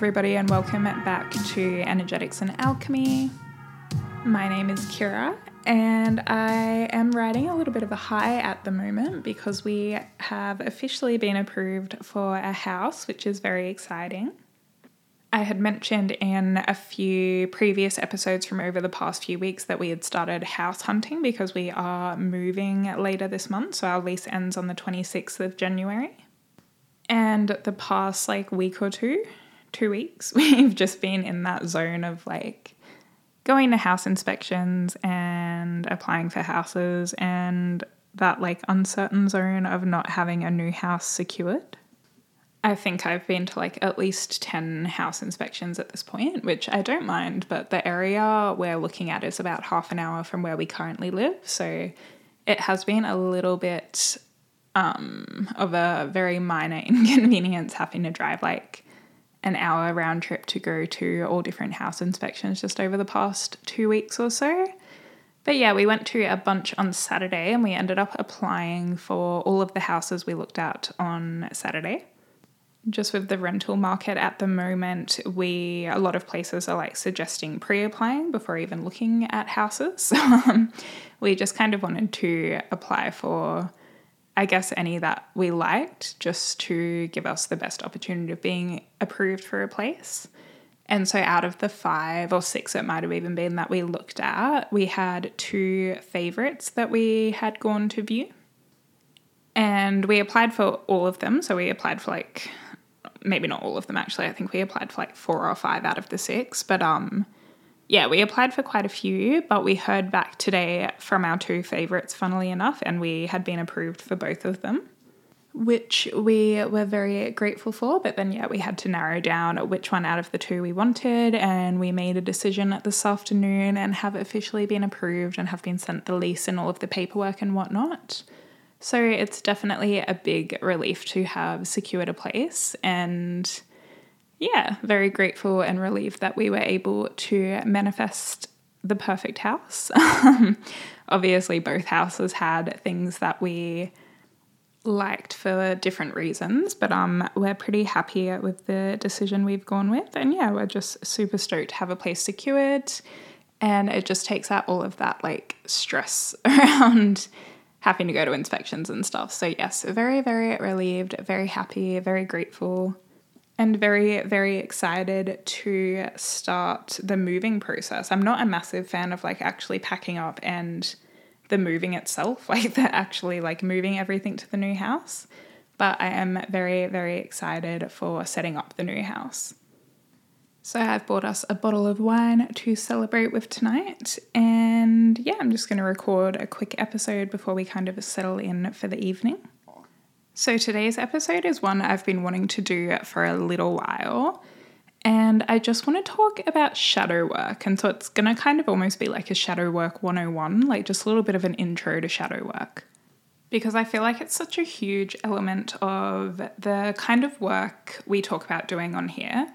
Everybody, and welcome back to Energetics and Alchemy. My name is Kira, and I am riding a little bit of a high at the moment because we have officially been approved for a house, which is very exciting. I had mentioned in a few previous episodes from over the past few weeks that we had started house hunting because we are moving later this month. So our lease ends on the 26th of January. And the past like week or two, two weeks, we've just been in that zone of like going to house inspections and applying for houses and that like uncertain zone of not having a new house secured. I think I've been to like at least 10 house inspections at this point, which I don't mind, but the area we're looking at is about half an hour from where we currently live. So it has been a little bit um, of a very minor inconvenience having to drive like an hour round trip to go to all different house inspections just over the past two weeks or so. But yeah, we went to a bunch on Saturday and we ended up applying for all of the houses we looked at on Saturday just with the rental market at the moment, we a lot of places are like suggesting pre-applying before even looking at houses. Um, we just kind of wanted to apply for, I guess, any that we liked, just to give us the best opportunity of being approved for a place. And so, out of the five or six, it might have even been that we looked at, we had two favorites that we had gone to view. And we applied for all of them. So, we applied for like maybe not all of them actually. I think we applied for like four or five out of the six, but um yeah, we applied for quite a few, but we heard back today from our two favorites funnily enough and we had been approved for both of them. Which we were very grateful for, but then yeah, we had to narrow down which one out of the two we wanted, and we made a decision this afternoon and have officially been approved and have been sent the lease and all of the paperwork and whatnot. So it's definitely a big relief to have secured a place and yeah, very grateful and relieved that we were able to manifest the perfect house. Obviously, both houses had things that we liked for different reasons, but um, we're pretty happy with the decision we've gone with. And yeah, we're just super stoked to have a place secured. And it just takes out all of that like stress around having to go to inspections and stuff. So, yes, very, very relieved, very happy, very grateful, and very, very excited to start the moving process. I'm not a massive fan of like actually packing up and the moving itself, like the actually like moving everything to the new house. But I am very, very excited for setting up the new house. So I've bought us a bottle of wine to celebrate with tonight. And yeah, I'm just going to record a quick episode before we kind of settle in for the evening. So today's episode is one I've been wanting to do for a little while. And I just want to talk about shadow work. And so it's going to kind of almost be like a shadow work 101, like just a little bit of an intro to shadow work. Because I feel like it's such a huge element of the kind of work we talk about doing on here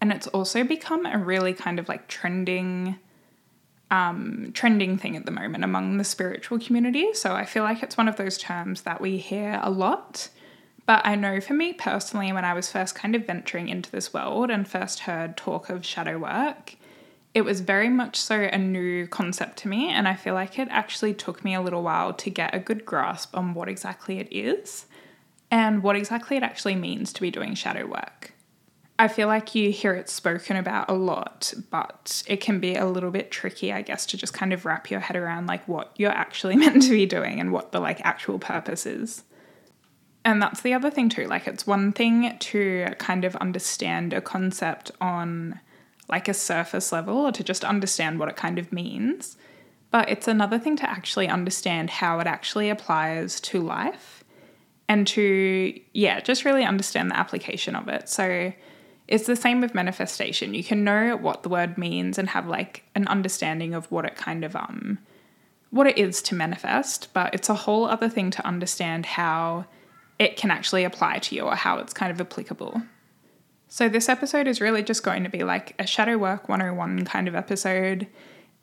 and it's also become a really kind of like trending um, trending thing at the moment among the spiritual community. So I feel like it's one of those terms that we hear a lot. But I know for me personally, when I was first kind of venturing into this world and first heard talk of shadow work, it was very much so a new concept to me. And I feel like it actually took me a little while to get a good grasp on what exactly it is and what exactly it actually means to be doing shadow work. I feel like you hear it spoken about a lot, but it can be a little bit tricky, I guess, to just kind of wrap your head around like what you're actually meant to be doing and what the like actual purpose is. And that's the other thing too. Like it's one thing to kind of understand a concept on like a surface level or to just understand what it kind of means. But it's another thing to actually understand how it actually applies to life and to, yeah, just really understand the application of it. So, it's the same with manifestation. You can know what the word means and have like an understanding of what it kind of um what it is to manifest, but it's a whole other thing to understand how it can actually apply to you or how it's kind of applicable. So this episode is really just going to be like a shadow work 101 kind of episode.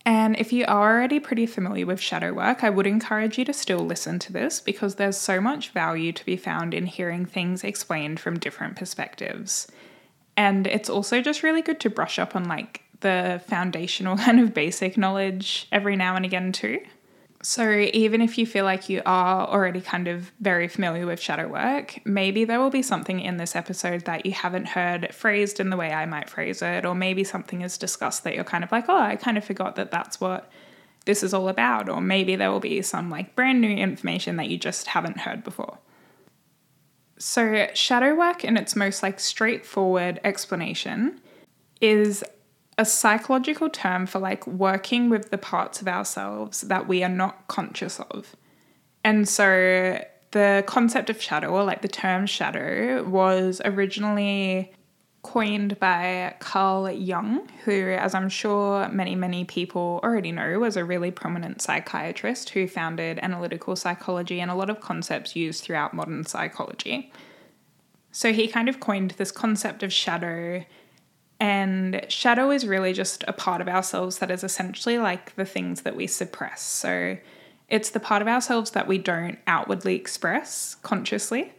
And if you are already pretty familiar with shadow work, I would encourage you to still listen to this because there's so much value to be found in hearing things explained from different perspectives. And it's also just really good to brush up on like the foundational kind of basic knowledge every now and again, too. So, even if you feel like you are already kind of very familiar with shadow work, maybe there will be something in this episode that you haven't heard phrased in the way I might phrase it, or maybe something is discussed that you're kind of like, oh, I kind of forgot that that's what this is all about, or maybe there will be some like brand new information that you just haven't heard before. So, shadow work in its most like straightforward explanation is a psychological term for like working with the parts of ourselves that we are not conscious of. And so the concept of shadow, or like the term shadow, was originally coined by Carl Jung, who, as I'm sure many, many people already know, was a really prominent psychiatrist who founded analytical psychology and a lot of concepts used throughout modern psychology. So he kind of coined this concept of shadow and shadow is really just a part of ourselves that is essentially like the things that we suppress. So it's the part of ourselves that we don't outwardly express consciously,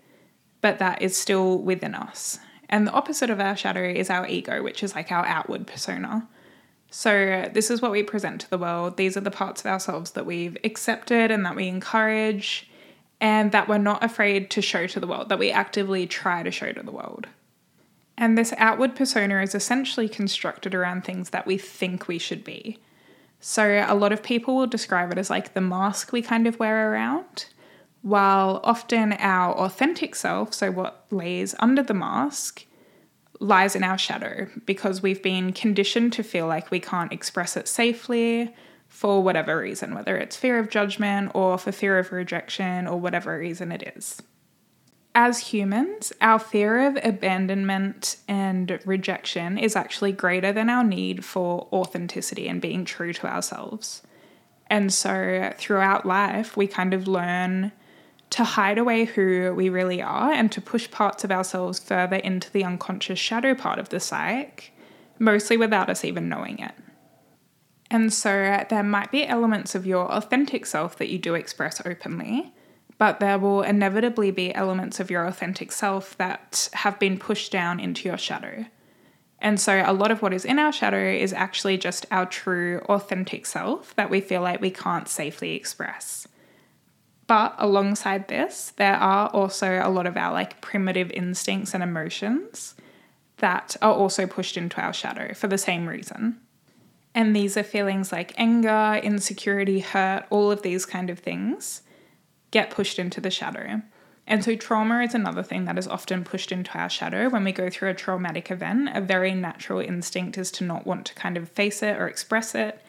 but that is still within us. And the opposite of our shadow is our ego, which is like our outward persona. So, this is what we present to the world. These are the parts of ourselves that we've accepted and that we encourage, and that we're not afraid to show to the world, that we actively try to show to the world. And this outward persona is essentially constructed around things that we think we should be. So a lot of people will describe it as like the mask we kind of wear around, while often our authentic self, so what lays under the mask, lies in our shadow because we've been conditioned to feel like we can't express it safely for whatever reason, whether it's fear of judgment or for fear of rejection or whatever reason it is as humans, our fear of abandonment and rejection is actually greater than our need for authenticity and being true to ourselves. And so throughout life, we kind of learn to hide away who we really are and to push parts of ourselves further into the unconscious shadow part of the psyche, mostly without us even knowing it. And so there might be elements of your authentic self that you do express openly, but there will inevitably be elements of your authentic self that have been pushed down into your shadow. And so, a lot of what is in our shadow is actually just our true, authentic self that we feel like we can't safely express. But alongside this, there are also a lot of our like primitive instincts and emotions that are also pushed into our shadow for the same reason. And these are feelings like anger, insecurity, hurt, all of these kind of things get pushed into the shadow. And so, trauma is another thing that is often pushed into our shadow when we go through a traumatic event. A very natural instinct is to not want to kind of face it or express it.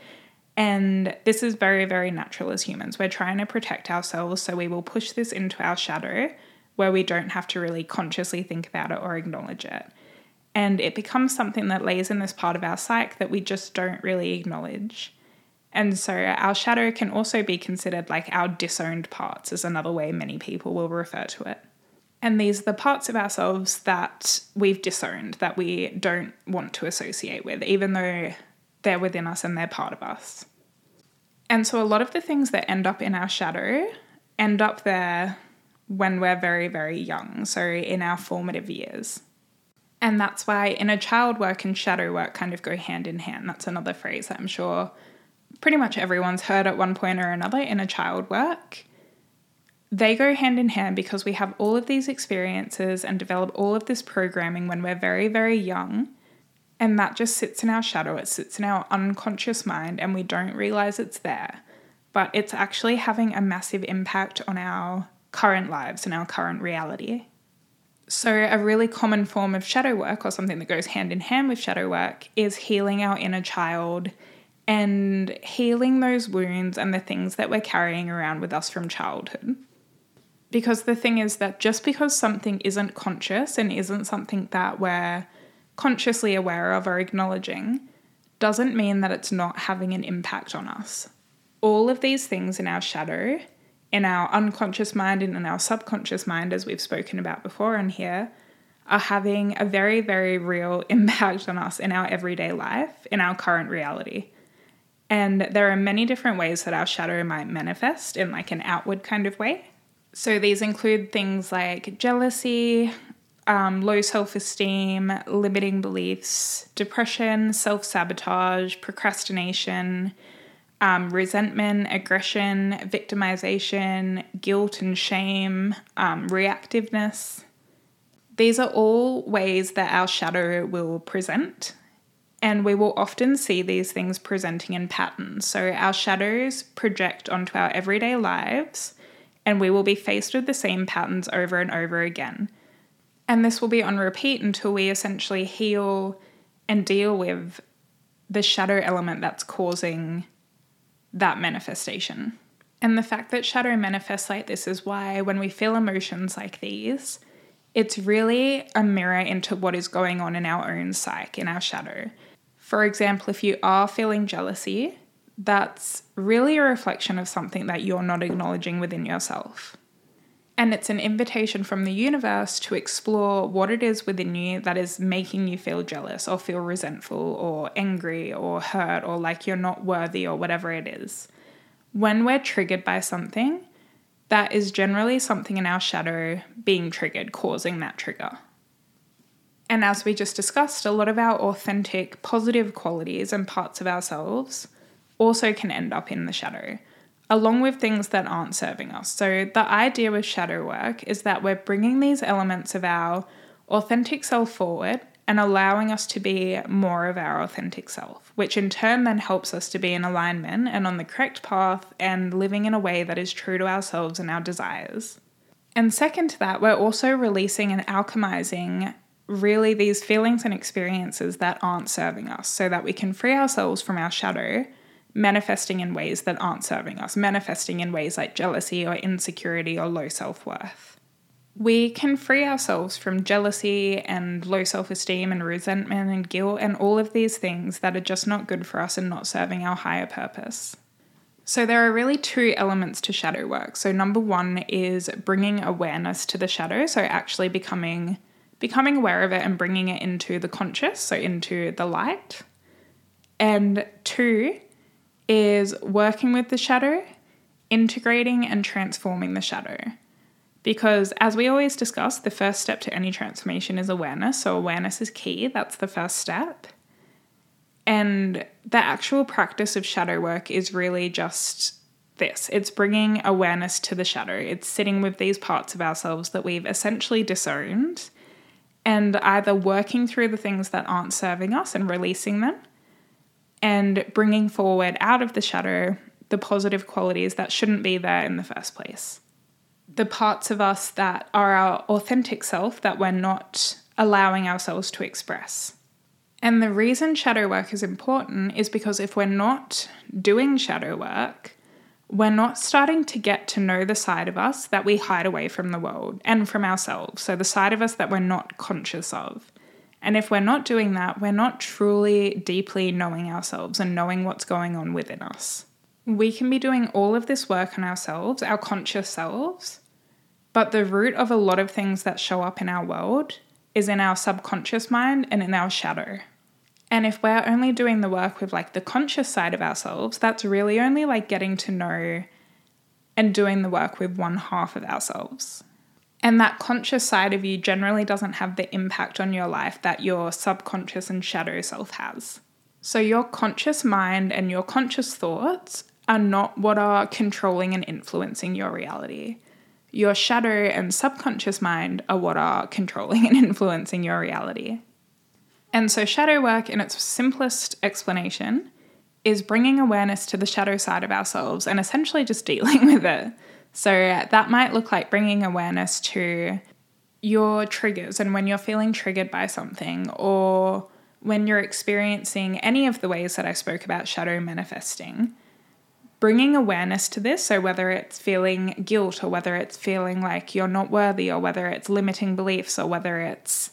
And this is very, very natural as humans. We're trying to protect ourselves, so we will push this into our shadow where we don't have to really consciously think about it or acknowledge it. And it becomes something that lays in this part of our psyche that we just don't really acknowledge. And so our shadow can also be considered like our disowned parts, is another way many people will refer to it. And these are the parts of ourselves that we've disowned, that we don't want to associate with, even though they're within us and they're part of us. And so a lot of the things that end up in our shadow end up there when we're very, very young, so in our formative years. And that's why inner child work and shadow work kind of go hand in hand. That's another phrase that I'm sure pretty much everyone's heard at one point or another inner child work. They go hand in hand because we have all of these experiences and develop all of this programming when we're very, very young. And that just sits in our shadow, it sits in our unconscious mind, and we don't realize it's there. But it's actually having a massive impact on our current lives and our current reality. So, a really common form of shadow work, or something that goes hand in hand with shadow work, is healing our inner child and healing those wounds and the things that we're carrying around with us from childhood. Because the thing is that just because something isn't conscious and isn't something that we're consciously aware of or acknowledging, doesn't mean that it's not having an impact on us. All of these things in our shadow, in our unconscious mind, and in our subconscious mind, as we've spoken about before and here, are having a very, very real impact on us in our everyday life, in our current reality. And there are many different ways that our shadow might manifest in like an outward kind of way. So these include things like jealousy, um, low self esteem, limiting beliefs, depression, self sabotage, procrastination, um, resentment, aggression, victimization, guilt and shame, um, reactiveness. These are all ways that our shadow will present, and we will often see these things presenting in patterns. So, our shadows project onto our everyday lives, and we will be faced with the same patterns over and over again. And this will be on repeat until we essentially heal and deal with the shadow element that's causing that manifestation. And the fact that shadow manifests like this is why when we feel emotions like these, it's really a mirror into what is going on in our own psyche, in our shadow. For example, if you are feeling jealousy, that's really a reflection of something that you're not acknowledging within yourself. And it's an invitation from the universe to explore what it is within you that is making you feel jealous or feel resentful or angry or hurt or like you're not worthy or whatever it is. When we're triggered by something, that is generally something in our shadow being triggered, causing that trigger. And as we just discussed, a lot of our authentic, positive qualities and parts of ourselves also can end up in the shadow along with things that aren't serving us. So, the idea with shadow work is that we're bringing these elements of our authentic self forward and allowing us to be more of our authentic self, which in turn then helps us to be in alignment and on the correct path and living in a way that is true to ourselves and our desires. And second to that, we're also releasing and alchemizing really these feelings and experiences that aren't serving us so that we can free ourselves from our shadow manifesting in ways that aren't serving us, manifesting in ways like jealousy or insecurity or low self worth. We can free ourselves from jealousy and low self esteem and resentment and guilt and all of these things that are just not good for us and not serving our higher purpose. So, there are really two elements to shadow work. So, number one is bringing awareness to the shadow, so actually becoming becoming aware of it and bringing it into the conscious, so into the light. And two is working with the shadow, integrating and transforming the shadow. Because as we always discuss, the first step to any transformation is awareness. So, awareness is key, that's the first step. And the actual practice of shadow work is really just this it's bringing awareness to the shadow. It's sitting with these parts of ourselves that we've essentially disowned and either working through the things that aren't serving us and releasing them and bringing forward out of the shadow the positive qualities that shouldn't be there in the first place. The parts of us that are our authentic self that we're not allowing ourselves to express. And the reason shadow work is important is because if we're not doing shadow work, we're not starting to get to know the side of us that we hide away from the world and from ourselves. So, the side of us that we're not conscious of. And if we're not doing that, we're not truly deeply knowing ourselves and knowing what's going on within us. We can be doing all of this work on ourselves, our conscious selves, but the root of a lot of things that show up in our world is in our subconscious mind and in our shadow. And if we're only doing the work with like the conscious side of ourselves, that's really only like getting to know and doing the work with one half of ourselves. And that conscious side of you generally doesn't have the impact on your life that your subconscious and shadow self has. So, your conscious mind and your conscious thoughts are not what are controlling and influencing your reality. Your shadow and subconscious mind are what are controlling and influencing your reality. And so, shadow work, in its simplest explanation, is bringing awareness to the shadow side of ourselves and essentially just dealing with it. So that might look like bringing awareness to your triggers and when you're feeling triggered by something or when you're experiencing any of the ways that I spoke about shadow manifesting. Bringing awareness to this, so whether it's feeling guilt or whether it's feeling like you're not worthy or whether it's limiting beliefs or whether it's,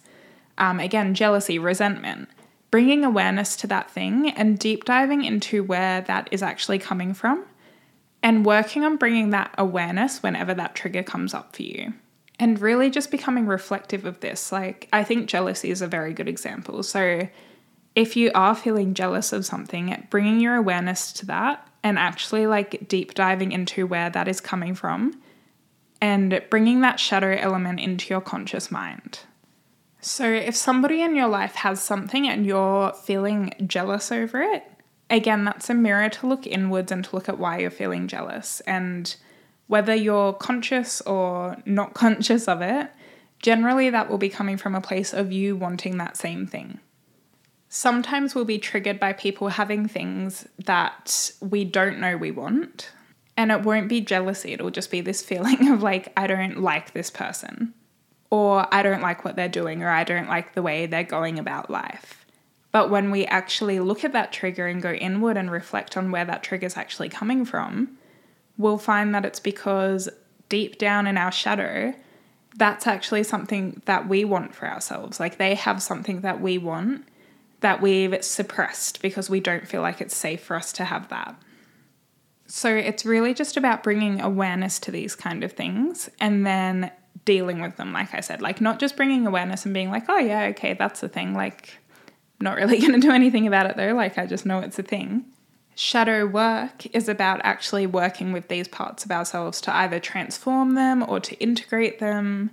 um, again, jealousy, resentment, bringing awareness to that thing and deep diving into where that is actually coming from and working on bringing that awareness whenever that trigger comes up for you. And really just becoming reflective of this. Like, I think jealousy is a very good example. So, if you are feeling jealous of something, bringing your awareness to that and actually like deep diving into where that is coming from and bringing that shadow element into your conscious mind. So, if somebody in your life has something and you're feeling jealous over it, again, that's a mirror to look inwards and to look at why you're feeling jealous. And whether you're conscious or not conscious of it, generally that will be coming from a place of you wanting that same thing. Sometimes we'll be triggered by people having things that we don't know we want. And it won't be jealousy, it'll just be this feeling of like, I don't like this person or I don't like what they're doing, or I don't like the way they're going about life. But when we actually look at that trigger and go inward and reflect on where that trigger is actually coming from, we'll find that it's because deep down in our shadow, that's actually something that we want for ourselves. Like they have something that we want that we've suppressed because we don't feel like it's safe for us to have that. So it's really just about bringing awareness to these kind of things and then dealing with them, like I said. Like, not just bringing awareness and being like, oh, yeah, okay, that's the thing. Like, not really going to do anything about it though. Like, I just know it's a thing. Shadow work is about actually working with these parts of ourselves to either transform them or to integrate them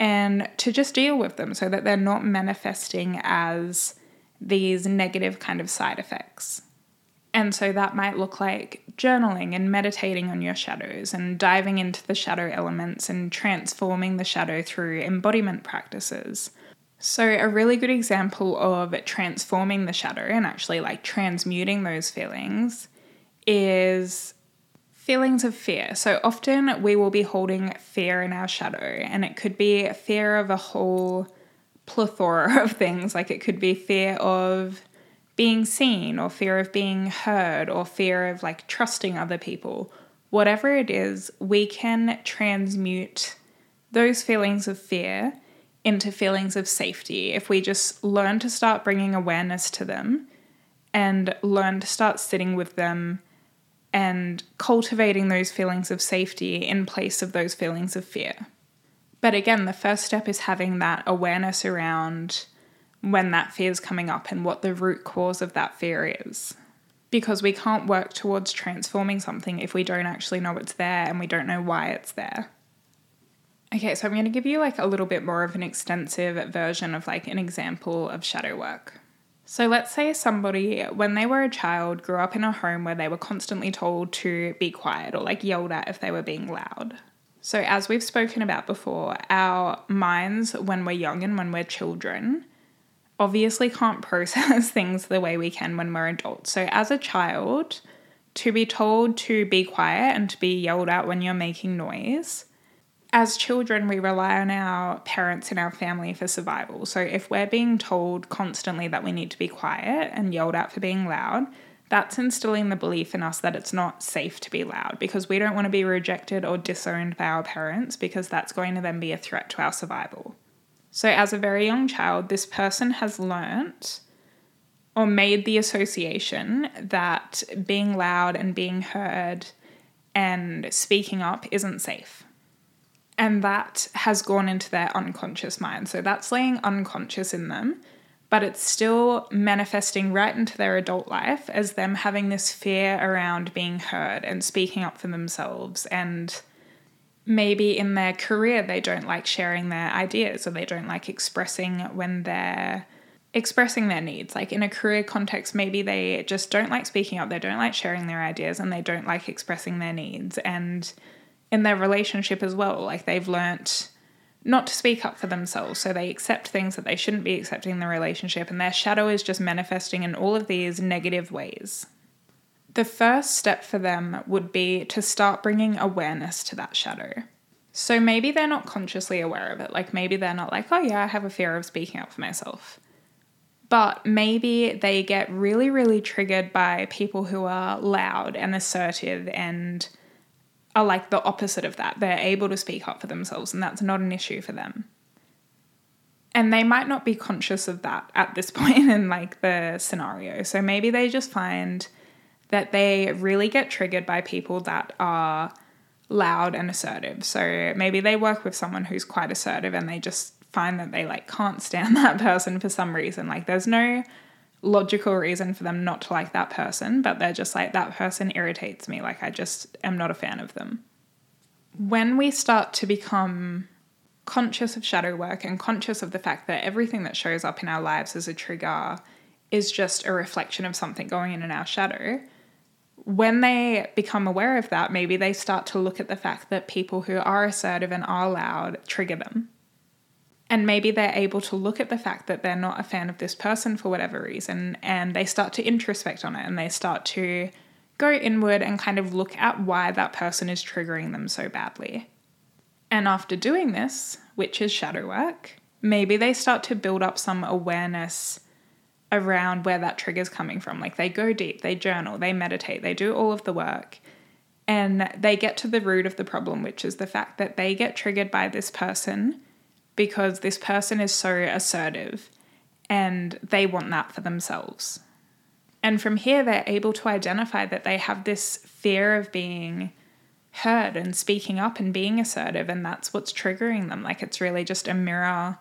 and to just deal with them so that they're not manifesting as these negative kind of side effects. And so that might look like journaling and meditating on your shadows and diving into the shadow elements and transforming the shadow through embodiment practices. So, a really good example of transforming the shadow and actually like transmuting those feelings is feelings of fear. So, often we will be holding fear in our shadow, and it could be fear of a whole plethora of things. Like, it could be fear of being seen or fear of being heard or fear of like trusting other people, whatever it is, we can transmute those feelings of fear into feelings of safety if we just learn to start bringing awareness to them and learn to start sitting with them and cultivating those feelings of safety in place of those feelings of fear. But again, the first step is having that awareness around when that fear is coming up and what the root cause of that fear is. Because we can't work towards transforming something if we don't actually know it's there and we don't know why it's there. Okay, so I'm going to give you like a little bit more of an extensive version of like an example of shadow work. So let's say somebody, when they were a child, grew up in a home where they were constantly told to be quiet or like yelled at if they were being loud. So, as we've spoken about before, our minds, when we're young and when we're children, obviously can't process things the way we can when we're adults. So, as a child, to be told to be quiet and to be yelled at when you're making noise, as children, we rely on our parents and our family for survival. So, if we're being told constantly that we need to be quiet and yelled at for being loud, that's instilling the belief in us that it's not safe to be loud because we don't want to be rejected or disowned by our parents because that's going to then be a threat to our survival. So, as a very young child, this person has learnt or made the association that being loud and being heard and speaking up isn't safe. And that has gone into their unconscious mind. So that's laying unconscious in them, but it's still manifesting right into their adult life as them having this fear around being heard and speaking up for themselves and maybe in their career they don't like sharing their ideas or they don't like expressing when they're expressing their needs. Like in a career context, maybe they just don't like speaking up, they don't like sharing their ideas, and they don't like expressing their needs. And in their relationship as well, like they've learnt not to speak up for themselves. So they accept things that they shouldn't be accepting in the relationship, and their shadow is just manifesting in all of these negative ways. The first step for them would be to start bringing awareness to that shadow. So maybe they're not consciously aware of it. Like maybe they're not like, oh yeah, I have a fear of speaking up for myself. But maybe they get really, really triggered by people who are loud and assertive and are like the opposite of that. They're able to speak up for themselves, and that's not an issue for them. And they might not be conscious of that at this point in like the scenario. So maybe they just find that they really get triggered by people that are loud and assertive. So maybe they work with someone who's quite assertive and they just find that they like can't stand that person for some reason. Like there's no logical reason for them not to like that person, but they're just like that person irritates me. Like I just am not a fan of them. When we start to become conscious of shadow work and conscious of the fact that everything that shows up in our lives as a trigger is just a reflection of something going in in our shadow, when they become aware of that, maybe they start to look at the fact that people who are assertive and are loud trigger them. And maybe they're able to look at the fact that they're not a fan of this person for whatever reason, and they start to introspect on it and they start to go inward and kind of look at why that person is triggering them so badly. And after doing this, which is shadow work, maybe they start to build up some awareness around where that trigger is coming from. Like they go deep, they journal, they meditate, they do all of the work, and they get to the root of the problem, which is the fact that they get triggered by this person because this person is so assertive and they want that for themselves. And from here, they're able to identify that they have this fear of being heard and speaking up and being assertive, and that's what's triggering them. Like it's really just a mirror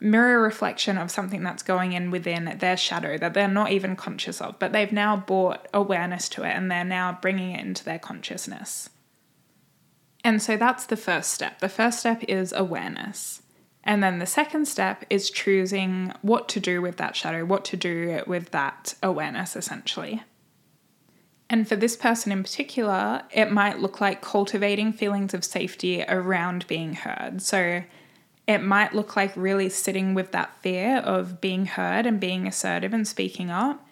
mirror reflection of something that's going in within their shadow that they're not even conscious of, but they've now brought awareness to it and they're now bringing it into their consciousness. And so that's the first step. The first step is awareness. And then the second step is choosing what to do with that shadow, what to do with that awareness, essentially. And for this person in particular, it might look like cultivating feelings of safety around being heard. So it might look like really sitting with that fear of being heard and being assertive and speaking up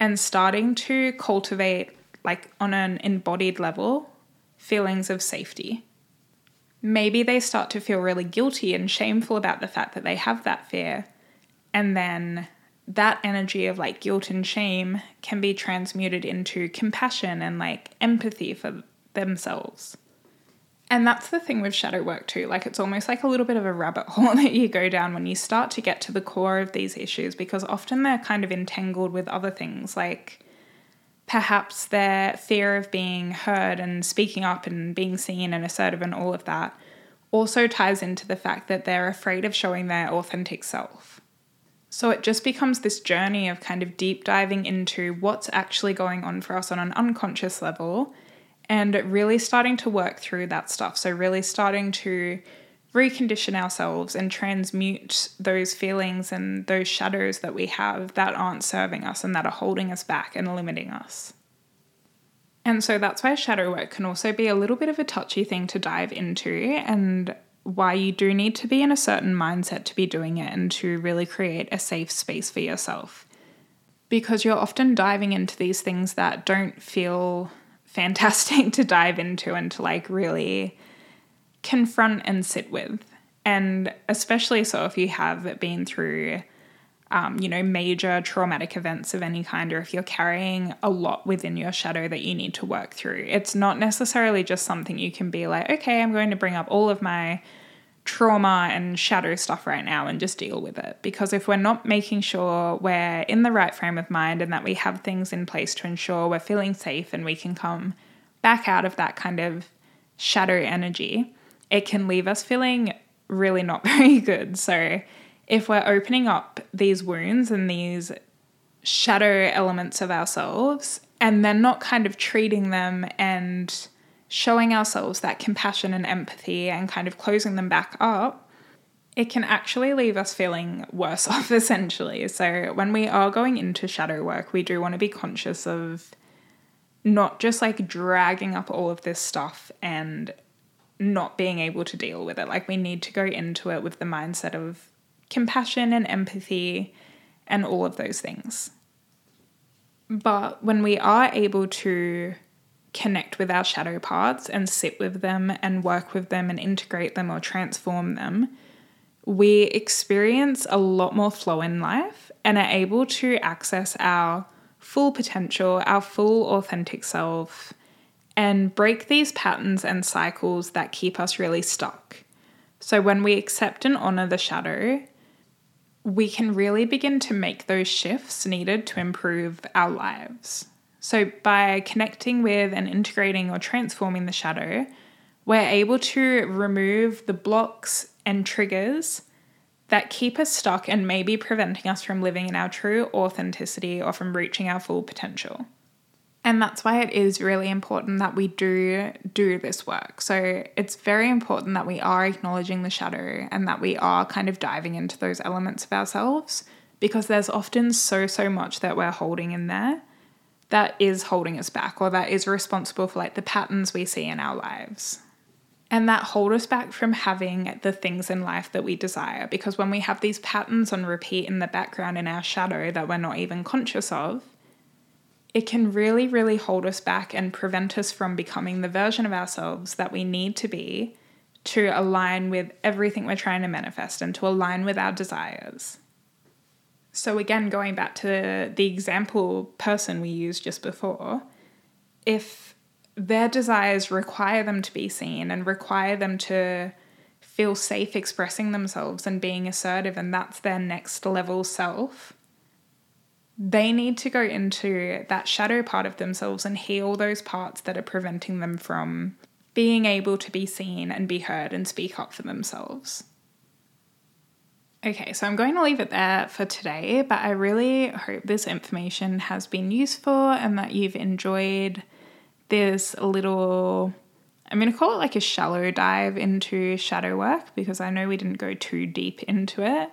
and starting to cultivate, like on an embodied level, feelings of safety. Maybe they start to feel really guilty and shameful about the fact that they have that fear. And then that energy of like guilt and shame can be transmuted into compassion and like empathy for themselves. And that's the thing with shadow work too. Like it's almost like a little bit of a rabbit hole that you go down when you start to get to the core of these issues because often they're kind of entangled with other things like perhaps their fear of being heard and speaking up and being seen and assertive and all of that also ties into the fact that they're afraid of showing their authentic self. So it just becomes this journey of kind of deep diving into what's actually going on for us on an unconscious level and really starting to work through that stuff. So, really starting to recondition ourselves and transmute those feelings and those shadows that we have that aren't serving us and that are holding us back and limiting us. And so that's why shadow work can also be a little bit of a touchy thing to dive into, and why you do need to be in a certain mindset to be doing it and to really create a safe space for yourself. Because you're often diving into these things that don't feel fantastic to dive into and to like really confront and sit with. And especially so if you have been through, um, you know, major traumatic events of any kind, or if you're carrying a lot within your shadow that you need to work through. It's not necessarily just something you can be like, okay, I'm going to bring up all of my trauma and shadow stuff right now and just deal with it. Because if we're not making sure we're in the right frame of mind and that we have things in place to ensure we're feeling safe and we can come back out of that kind of shadow energy, it can leave us feeling really not very good. So if we're opening up these wounds and these shadow elements of ourselves and then not kind of treating them and showing ourselves that compassion and empathy and kind of closing them back up, it can actually leave us feeling worse off essentially. So, when we are going into shadow work, we do want to be conscious of not just like dragging up all of this stuff and not being able to deal with it. Like, we need to go into it with the mindset of compassion and empathy and all of those things. But when we are able to connect with our shadow parts and sit with them and work with them and integrate them or transform them, we experience a lot more flow in life and are able to access our full potential, our full authentic self, and break these patterns and cycles that keep us really stuck. So, when we accept and honor the shadow, we can really begin to make those shifts needed to improve our lives. So, by connecting with and integrating or transforming the shadow, we're able to remove the blocks and triggers that keep us stuck and maybe preventing us from living in our true authenticity or from reaching our full potential. And that's why it is really important that we do do this work. So it's very important that we are acknowledging the shadow and that we are kind of diving into those elements of ourselves because there's often so, so much that we're holding in there that is holding us back or that is responsible for like the patterns we see in our lives. And that hold us back from having the things in life that we desire. Because when we have these patterns on repeat in the background in our shadow that we're not even conscious of, it can really, really hold us back and prevent us from becoming the version of ourselves that we need to be to align with everything we're trying to manifest and to align with our desires. So, again, going back to the example person we used just before, if their desires require them to be seen and require them to feel safe expressing themselves and being assertive, and that's their next level self, they need to go into that shadow part of themselves and heal those parts that are preventing them from being able to be seen and be heard and speak up for themselves. Okay, so I'm going to leave it there for today, but I really hope this information has been useful and that you've enjoyed this little, I'm going to call it like a shallow dive into shadow work because I know we didn't go too deep into it.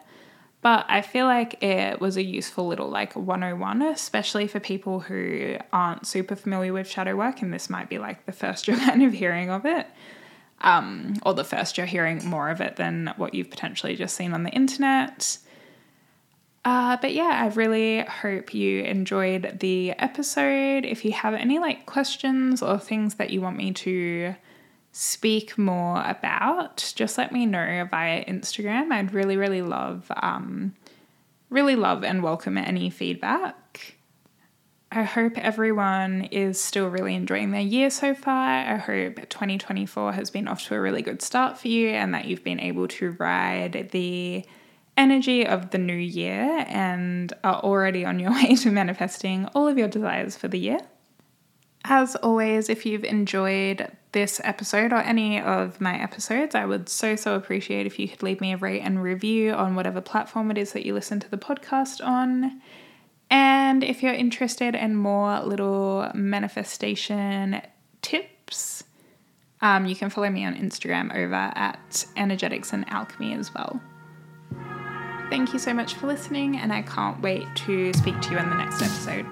But I feel like it was a useful little like 101, especially for people who aren't super familiar with shadow work, and this might be like the first you're kind of hearing of it. Um, or the first you're hearing more of it than what you've potentially just seen on the internet. Uh, but yeah, I really hope you enjoyed the episode. If you have any like questions or things that you want me to speak more about, just let me know via Instagram. I'd really, really love, um, really love and welcome any feedback. I hope everyone is still really enjoying their year so far. I hope 2024 has been off to a really good start for you and that you've been able to ride the energy of the new year and are already on your way to manifesting all of your desires for the year. As always, if you've enjoyed this episode or any of my episodes, I would so, so appreciate if you could leave me a rate and review on whatever platform it is that you listen to the podcast on. And if you're interested in more little manifestation tips, um, you can follow me on Instagram over at Energetics and Alchemy as well. Thank you so much for listening, and I can't wait to speak to you in the next episode.